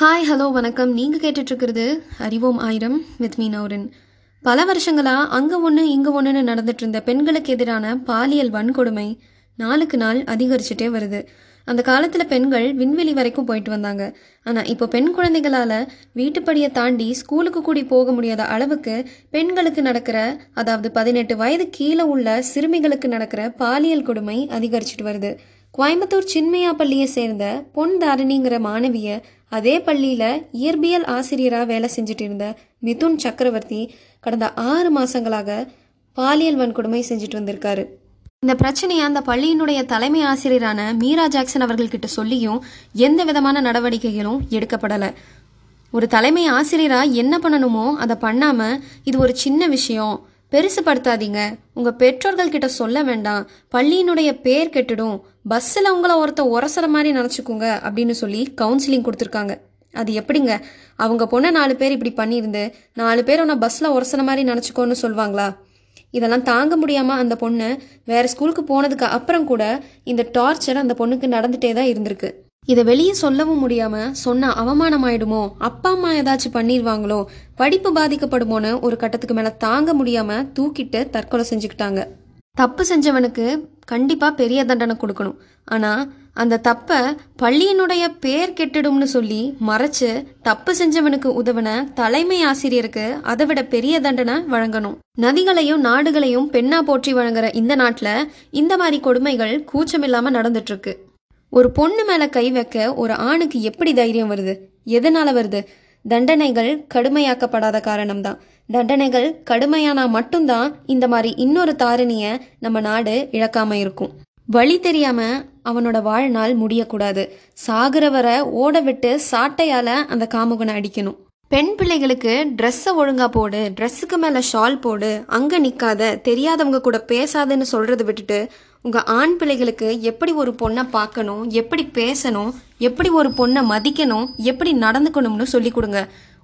Hi hello வணக்கம். நீங்கள் கேட்டுட்ருக்கிறது அறிவோம் ஆயிரம் வித் மீ நௌரின் பல வருஷங்களாக அங்கே ஒன்று இங்கே ஒன்றுன்னு நடந்துட்டு இருந்த பெண்களுக்கு எதிரான பாலியல் வன்கொடுமை நாளுக்கு நாள் அதிகரிச்சுட்டே வருது. அந்த காலத்தில் பெண்கள் விண்வெளி வரைக்கும் போயிட்டு வந்தாங்க. ஆனால் இப்போ பெண் குழந்தைகளால் வீட்டுப்படியை தாண்டி ஸ்கூலுக்கு கூடி போக முடியாத அளவுக்கு பெண்களுக்கு நடக்கிற அதாவது பதினெட்டு வயது கீழே உள்ள சிறுமிகளுக்கு நடக்கிற பாலியல் கொடுமை அதிகரிச்சுட்டு வருது. கோயம்புத்தூர் சின்மையா பள்ளியை சேர்ந்த பொன் தாரிணிங்கிற மாணவியை அதே பள்ளியில் இயற்பியல் ஆசிரியராக வேலை செஞ்சுட்டு இருந்த மிதுன் சக்கரவர்த்தி கடந்த ஆறு மாதங்களாக பாலியல் வன்கொடுமை செஞ்சுட்டு வந்திருக்காரு. இந்த பிரச்சனையை அந்த பள்ளியினுடைய தலைமை ஆசிரியரான மீரா ஜாக்சன் அவர்கள்கிட்ட சொல்லியும் எந்த விதமான நடவடிக்கைகளும் எடுக்கப்படலை. ஒரு தலைமை ஆசிரியரா என்ன பண்ணணுமோ அதை பண்ணாம இது ஒரு சின்ன விஷயம். பெருசுப்படுத்தாதீங்க உங்க பெற்றோர்கள் கிட்ட சொல்ல வேண்டாம். பள்ளியினுடைய பேர் கெட்டுடும். பஸ்ஸில் உங்களை ஒருத்த உரசுற மாதிரி நினச்சிக்கோங்க அப்படின்னு சொல்லி கவுன்சிலிங் கொடுத்துருக்காங்க. அது எப்படிங்க? அவங்க பொண்ணை நாலு பேர் இப்படி பண்ணியிருந்து நாலு பேர் உன்னை பஸ்ஸில் உரசுற மாதிரி நினச்சிக்கோன்னு சொல்லுவாங்களா இதெல்லாம் தாங்க முடியாமல் அந்த பொண்ணு வேறு ஸ்கூலுக்கு போனதுக்கு அப்புறம் கூட இந்த டார்ச்சர் அந்த பொண்ணுக்கு நடந்துட்டே தான் இருந்திருக்கு. இதை வெளியே சொல்லவும் முடியாம சொன்னால் அவமானம் ஆயிடுமோ அப்பா அம்மா ஏதாச்சும் பண்ணிடுவாங்களோ படிப்பு பாதிக்கப்படுமோன்னு ஒரு கட்டத்துக்கு மேல தாங்க முடியாம தூக்கிட்டு தற்கொலை செஞ்சுக்கிட்டாங்க. தப்பு செஞ்சவனுக்கு கண்டிப்பாக பெரிய தண்டனை கொடுக்கணும். ஆனால் அந்த தப்பை பள்ளியினுடைய பேர் கெட்டிடும்னு சொல்லி மறைச்சு தப்பு செஞ்சவனுக்கு உதவின தலைமை ஆசிரியருக்கு அதை விட பெரிய தண்டனை வழங்கணும். நதிகளையும் நாடுகளையும் பெண்ணா போற்றி வழங்குற இந்த நாட்டில் இந்த மாதிரி கொடுமைகள் கூச்சமில்லாமல் நடந்துட்டு இருக்கு ஒரு பொண்ணு மேலே கை வைக்க ஒரு ஆணுக்கு எப்படி தைரியம் வருது? எதனால வருது? தண்டனைகள் கடுமையாக்கப்படாத காரணம்தான். தண்டனைகள் கடுமையானா மட்டும்தான் இந்த மாதிரி இன்னொரு தாரணிய நம்ம நாடு இழக்காம இருக்கும். வழி தெரியாம அவனோட வாழ்நாள் முடியக்கூடாது. சாகுறவரை ஓட விட்டு சாட்டையால அந்த காமுகனை அடிக்கணும். பெண் பிள்ளைகளுக்கு ட்ரெஸ்ஸை ஒழுங்கா போடு ட்ரெஸ்ஸுக்கு மேலே ஷால் போடு அங்கே நிற்காத தெரியாதவங்க கூட பேசாதன்னு சொல்கிறத விட்டுட்டு உங்கள் ஆண் பிள்ளைகளுக்கு எப்படி ஒரு பொண்ணை பார்க்கணும் எப்படி பேசணும் எப்படி ஒரு பொண்ணை மதிக்கணும் எப்படி நடந்துக்கணும்னு சொல்லி கொடுங்க.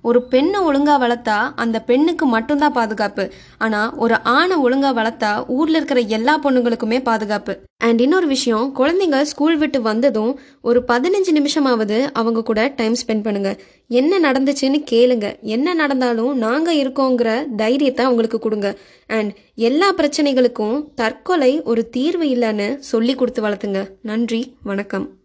ஒரு பெண்ணை ஒழுங்கா வளர்த்தா அந்த பெண்ணுக்கு மட்டும்தான் பாதுகாப்பு. ஆனா ஒரு ஆணை ஒழுங்கா வளர்த்தா ஊர்ல இருக்கிற எல்லா பொண்ணுங்களுக்குமே பாதுகாப்பு. அண்ட் இன்னொரு விஷயம் குழந்தைங்க ஸ்கூல் விட்டு வந்ததும் ஒரு பதினஞ்சு நிமிஷமாவது அவங்க கூட டைம் ஸ்பெண்ட் பண்ணுங்க. என்ன நடந்துச்சுன்னு கேளுங்க. என்ன நடந்தாலும் நாங்க இருக்கோங்கிற தைரியத்தை அவங்களுக்கு கொடுங்க. அண்ட் எல்லா பிரச்சனைகளுக்கும் தற்கொலை ஒரு தீர்வு இல்லைன்னு சொல்லி கொடுத்து வளர்த்துங்க. நன்றி வணக்கம்.